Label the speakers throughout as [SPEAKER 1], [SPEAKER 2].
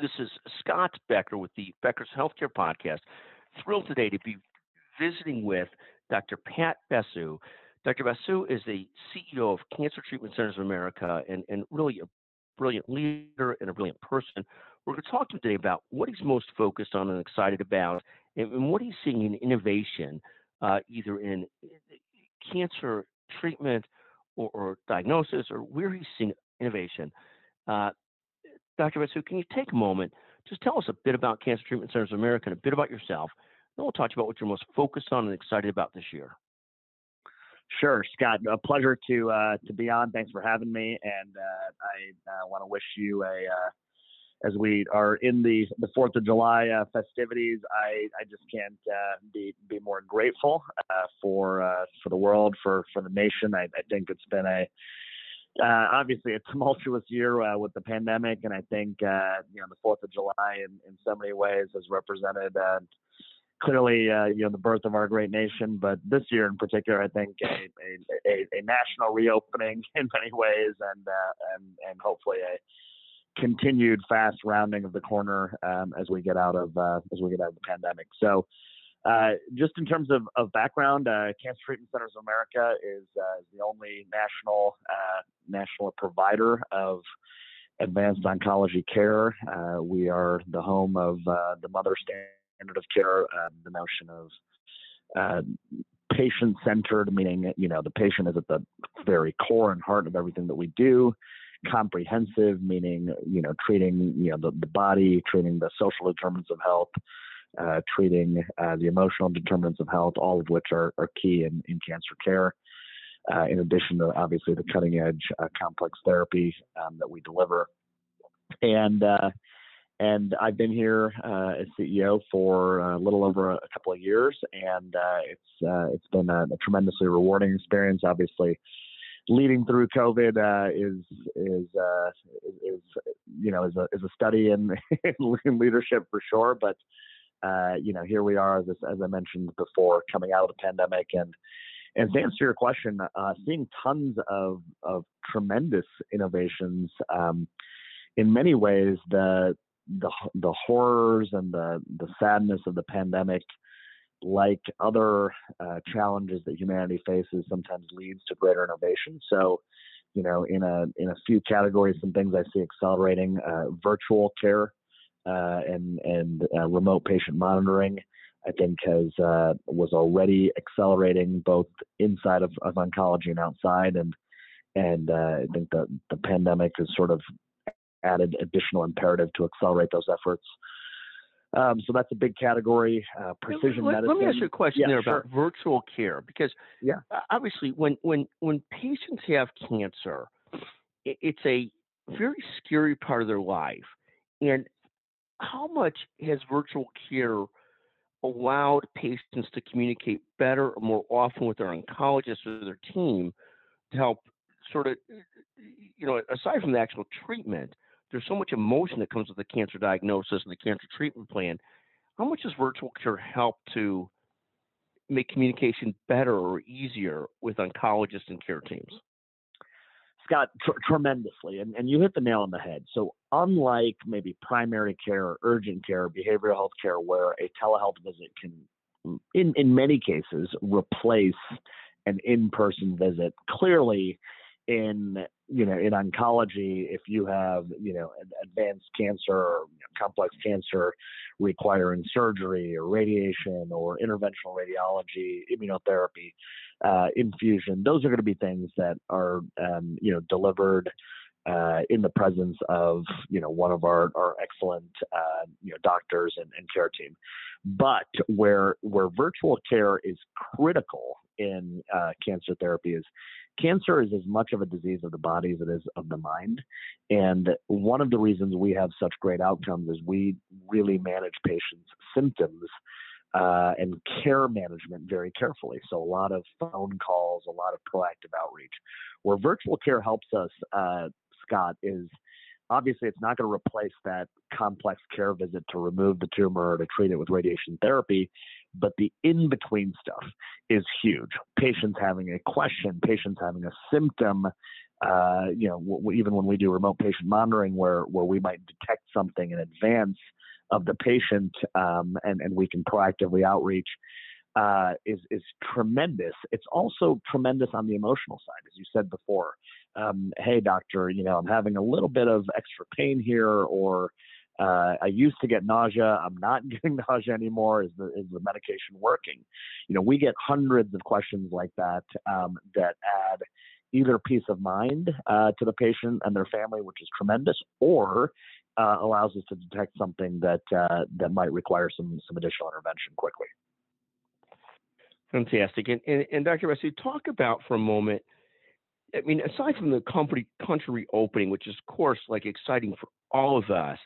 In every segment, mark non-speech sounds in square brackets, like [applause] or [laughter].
[SPEAKER 1] This is Scott Becker with the Becker's Healthcare Podcast. Thrilled today to be visiting with Dr. Pat Basu. Dr. Basu is the CEO of Cancer Treatment Centers of America and, and really a brilliant leader and a brilliant person. We're going to talk to him today about what he's most focused on and excited about and, and what he's seeing in innovation, uh, either in cancer treatment or, or, diagnosis or where he's seeing innovation. Uh, Dr. Basu, can you take a moment, just tell us a bit about Cancer Treatment Centers of America and a bit about yourself, then we'll talk about what you're most focused on and excited about this year.
[SPEAKER 2] Sure, Scott. A pleasure to uh, to be on. Thanks for having me, and uh, I uh, want to wish you a uh, as we are in the the Fourth of July uh, festivities. I, I just can't uh, be be more grateful for for the world, for for the nation. I, I think it's been a uh, obviously a [laughs] tumultuous year uh, with the pandemic, and I think uh, you know the Fourth of July in, in so many ways has represented uh, clearly uh, you know the birth of our great nation. But this year in particular, I think a, a, a, a national reopening [laughs] in many ways, and uh, and and hopefully a continued fast rounding of the corner um, as we get out of as we get out of the pandemic. So. Uh, just in terms of, of background, uh, Cancer Treatment Centers of America is, uh, the only national uh, national provider of advanced oncology care. Uh, we are the home of the mother standard of care, the notion of patient centered, meaning you know the patient is at the very core and heart of everything that we do. Comprehensive, meaning you know treating you know the, the body, treating the social determinants of health uh, treating uh, the emotional determinants of health, all of which are, are key in, in cancer care. Uh, in addition to obviously the cutting edge uh, complex therapy um, that we deliver. And uh, and I've been here uh, as CEO for a little over a, couple of years, and it's it's been a, a, tremendously rewarding experience. Obviously, leading through COVID uh, is is uh, is you know is a is a study in, [laughs] in leadership for sure. But uh, you know, here we are, as, as I mentioned before, coming out of the pandemic, and and to answer your question, uh, seeing tons of of tremendous innovations. Um, in many ways, the the the horrors and the the sadness of the pandemic, like other uh, challenges that humanity faces, sometimes leads to greater innovation. So, you know, in a in a few categories, some things I see accelerating: uh, virtual care uh, and and uh, remote patient monitoring. I think has uh, was already accelerating both inside of, of oncology and outside, and and uh, I think that the pandemic has sort of added additional imperative to accelerate those efforts. Um, so that's a big category. Uh, precision
[SPEAKER 1] let,
[SPEAKER 2] medicine.
[SPEAKER 1] Let me ask you a question
[SPEAKER 2] yeah,
[SPEAKER 1] there
[SPEAKER 2] sure.
[SPEAKER 1] about virtual care, because
[SPEAKER 2] yeah.
[SPEAKER 1] obviously when when when patients have cancer, it, it's a very scary part of their life, and how much has virtual care allowed patients to communicate better or more often with their oncologist or their team to help sort of, eh, eh, you know, aside from the actual treatment, there's so much emotion that comes with the cancer diagnosis and the cancer treatment plan. How much does virtual care help to make communication better or easier with oncologists and care teams?
[SPEAKER 2] Scott, tr- tremendously. And, and you hit the nail on the head. So, unlike maybe primary care or urgent care, or behavioral health care, where a telehealth visit can, in, in many cases, replace an in person visit, clearly in you know in oncology if you have you know advanced cancer or you know, complex cancer requiring surgery or radiation or interventional radiology immunotherapy uh, infusion those are going to be things that are um, you know delivered uh, in the presence of you know one of our, our excellent uh, you know doctors and, and care team. But where where virtual care is critical in uh, cancer therapy is cancer is as much of a disease of the body as it is of the mind. And one of the reasons we have such great outcomes is we really manage patients' symptoms uh, and care management very carefully. So, a lot of phone calls, a lot of proactive outreach. Where virtual care helps us, uh, Scott, is obviously it's not going to replace that complex care visit to remove the tumor or to treat it with radiation therapy but the in between stuff is huge. Patients having a question, patients having a symptom uh, you know, w- even when we do remote patient monitoring, where where we might detect something in advance of the patient, um, and and we can proactively outreach, uh, is is tremendous. It's also tremendous on the emotional side, as you said before. Um, hey, doctor, you know, I'm having a little bit of extra pain here, or uh, I used to get nausea. I'm not [laughs] getting nausea anymore. Is the is the medication working? You know, we get hundreds of questions like that um, that add either peace of mind uh, to the patient and their family, which is tremendous, or uh, allows us to detect something that uh, that might require some some additional intervention quickly.
[SPEAKER 1] Fantastic. And, and, and Dr. Basu, talk about for a moment. I mean, aside from the company country opening, which is of course like exciting for all of us,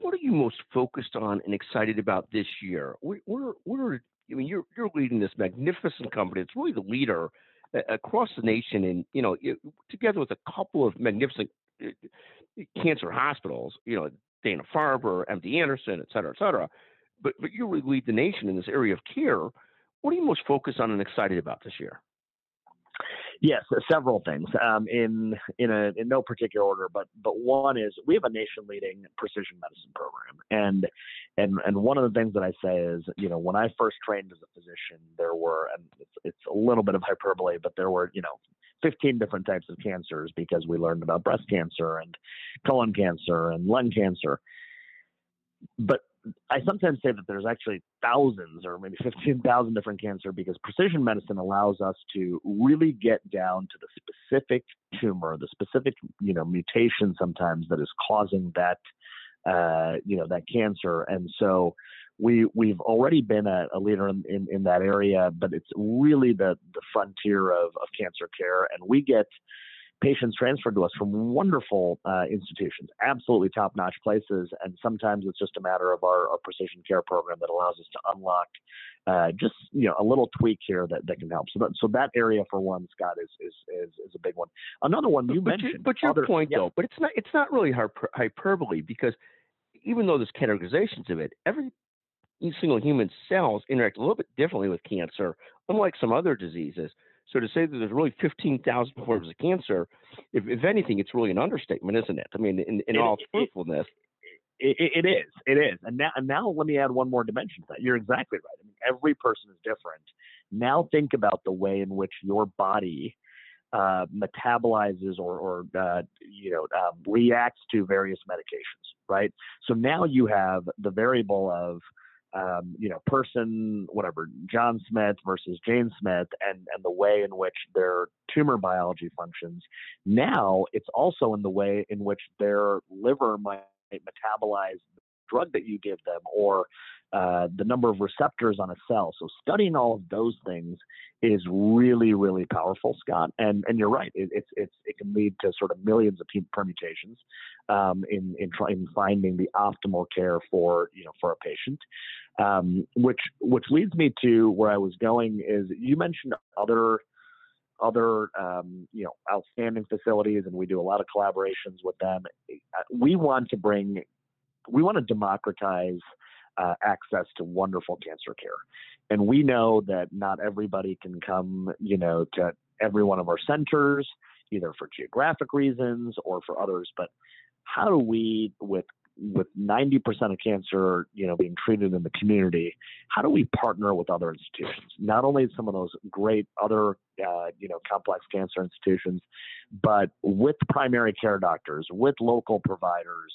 [SPEAKER 1] what are you most focused on and excited about this year? We're, we're, I mean, you're you're leading this magnificent company. It's really the leader across the nation, and you know, together with a couple of magnificent uh, cancer hospitals, you know, Dana Farber, MD Anderson, et cetera, et cetera. But but you really lead the nation in this area of care. What are you most focused on and excited about this year?
[SPEAKER 2] Yes, several things. Um, in in a in no particular order, but but one is we have a nation leading precision medicine program, and and and one of the things that I say is, you know, when I first trained as a physician, there were, and it's, it's a little bit of hyperbole, but there were, you know, 15 different types of cancers because we learned about breast cancer and colon cancer and lung cancer. But I sometimes say that there's actually thousands or maybe 15,000 different cancer because precision medicine allows us to really get down to the specific tumor, the specific, you know, mutation sometimes that is causing that, uh, you know, that cancer. And so we, we've already been a, a leader in, in, in, that area, but it's really the, the frontier of, of cancer care. And we get, patients transferred to us from wonderful uh, institutions, absolutely top notch places. And sometimes it's just a matter of our, our precision care program that allows us to unlock uh, just you know a little tweak here that, that can help. So that so that area for one, Scott, is is is, is a big one. Another one you
[SPEAKER 1] but
[SPEAKER 2] mentioned.
[SPEAKER 1] You, but your
[SPEAKER 2] other,
[SPEAKER 1] point
[SPEAKER 2] yeah.
[SPEAKER 1] though, but it's not it's not really hyperbole because even though there's categorizations of it, every single human cells interact a little bit differently with cancer, unlike some other diseases. So to say that there's really 15,000 forms of cancer, if, if anything, it's really an understatement, isn't it? I mean, in, in
[SPEAKER 2] it,
[SPEAKER 1] all
[SPEAKER 2] truthfulness. It, it, it is. It is. And now, and now let me add one more dimension to that. You're exactly right. I mean, every person is different. Now think about the way in which your body uh, metabolizes or, or uh, you know um, reacts to various medications, right? So now you have the variable of um, you know, person, whatever, John Smith versus Jane Smith, and and the way in which their tumor biology functions. Now it's also in the way in which their liver might metabolize the drug that you give them, or uh, the number of receptors on a cell. So studying all of those things is really, really powerful, Scott. And and you're right. It, it's it's it can lead to sort of millions of permutations um, in in trying finding the optimal care for you know for a patient. Um, which which leads me to where I was going is you mentioned other other um, you know outstanding facilities, and we do a lot of collaborations with them. We want to bring we want to democratize uh, access to wonderful cancer care. And we know that not everybody can come, you know, to every one of our centers, either for geographic reasons or for others. But how do we, with with 90% of cancer, you know, being treated in the community, how do we partner with other institutions? Not only some of those great other, uh, you know, complex cancer institutions, but with primary care doctors, with local providers,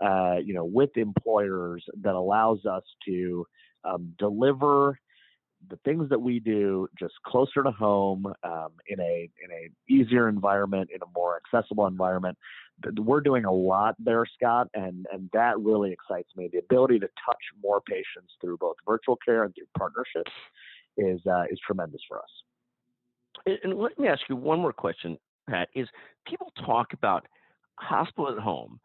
[SPEAKER 2] uh, you know, with employers that allows us to um, deliver the things that we do just closer to home um, in a in a easier environment in a more accessible environment. We're doing a lot there scott and and that really excites me. The ability to touch more patients through both virtual care and through partnerships is uh, is tremendous for us.
[SPEAKER 1] And let me ask you one more question pat is people talk about hospital at home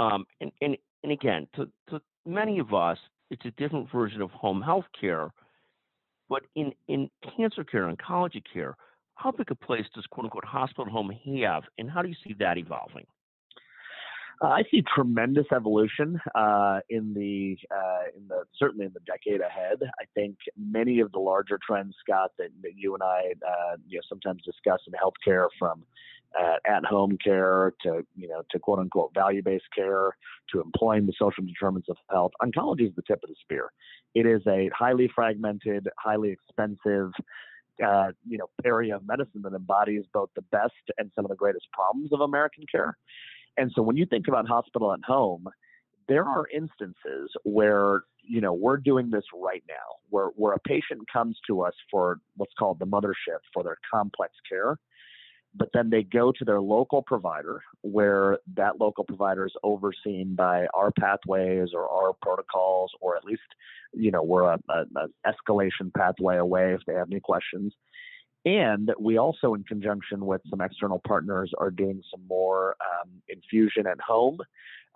[SPEAKER 1] um, and, and, and again, to, to many of us, it's a different version of home health care. But in, in cancer care, oncology care, how big a place does quote unquote hospital home have, and how do you see that evolving?
[SPEAKER 2] Uh, I see tremendous evolution uh, in the uh, in the certainly in the decade ahead. I think many of the larger trends, Scott, that, that you and I uh, you know sometimes discuss in healthcare, from uh, at-home care to you know to quote unquote value-based care to employing the social determinants of health. Oncology is the tip of the spear. It is a highly fragmented, highly expensive. Uh, you know, area of medicine that embodies both the best and some of the greatest problems of American care. And so when you think about hospital at home, there are instances where you know we're doing this right now where where a patient comes to us for what's called the mothership for their complex care but then they go to their local provider where that local provider is overseen by our pathways or our protocols or at least you know we're a, a, a escalation pathway away if they have any questions. And we also in conjunction with some external partners are doing some more um, infusion at home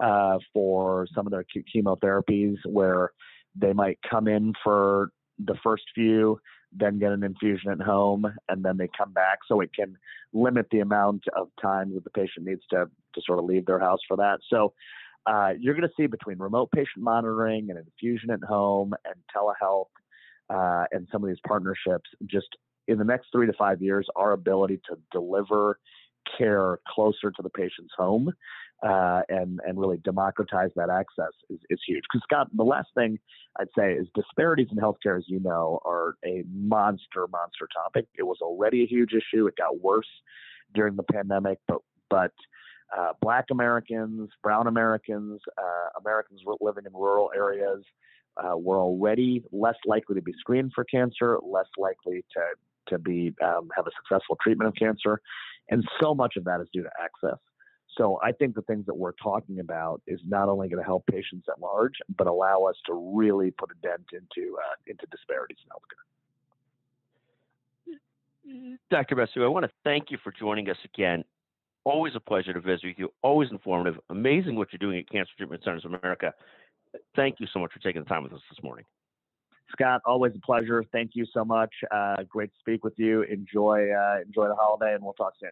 [SPEAKER 2] uh, for some of their chemotherapies where they might come in for the first few, then get an infusion at home, and then they come back. So it can limit the amount of time that the patient needs to, to sort of leave their house for that. So uh, you're going to see between remote patient monitoring and infusion at home and telehealth uh, and some of these partnerships, just in the next three to five years, our ability to deliver care closer to the patient's home uh, and and really democratize that access is, is huge. Because Scott, the last thing I'd say is disparities in healthcare, as you know, are a monster monster topic. It was already a huge issue. It got worse during the pandemic, but but uh, Black Americans, Brown Americans, uh, Americans living in rural areas uh, were already less likely to be screened for cancer, less likely to to be um, have a successful treatment of cancer, and so much of that is due to access. So I think the things that we're talking about is not only going to help patients at large, but allow us to really put a dent into uh, into disparities
[SPEAKER 1] in healthcare. Dr. Basu, I want to thank you for joining us again. Always a pleasure to visit with you. Always informative. Amazing what you're doing at Cancer Treatment Centers of America. Thank you so much for taking the time with us this morning.
[SPEAKER 2] Scott, always a pleasure. Thank you so much. Uh, great to speak with you. Enjoy uh, enjoy the holiday, and we'll talk soon.